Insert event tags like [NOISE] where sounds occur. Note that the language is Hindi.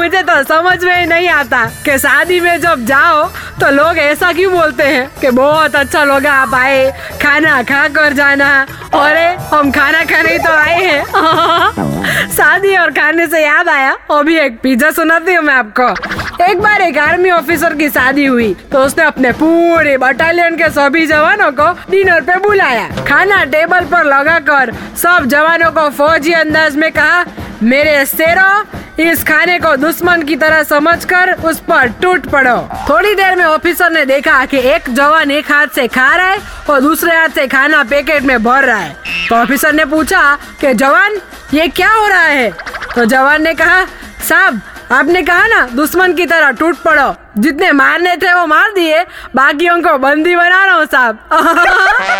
मुझे तो समझ में नहीं आता कि शादी में जब जाओ तो लोग ऐसा क्यों बोलते हैं कि बहुत अच्छा लोग आप आए, खाना खा कर जाना। अरे, हम खाना खाने तो आए हैं। [LAUGHS] शादी और खाने से याद आया, अभी एक पिज्जा सुनाती हूँ मैं आपको। एक बार एक आर्मी ऑफिसर की शादी हुई तो उसने अपने पूरे बटालियन के सभी जवानों को डिनर पे बुलाया। खाना टेबल पर लगाकर सब जवानों को फौजी अंदाज में कहा, मेरे शेरों इस खाने को दुश्मन की तरह समझकर उस पर टूट पड़ो। थोड़ी देर में ऑफिसर ने देखा कि एक जवान एक हाथ से खा रहा है और दूसरे हाथ से खाना पैकेट में भर रहा है। तो ऑफिसर ने पूछा कि, जवान, ये क्या हो रहा है? तो जवान ने कहा, साहब, आपने कहा ना, दुश्मन की तरह टूट पड़ो। जितने मारने थे वो मार दिए, बाकियों को बंदी बना रहा हूँ, साहब। [LAUGHS]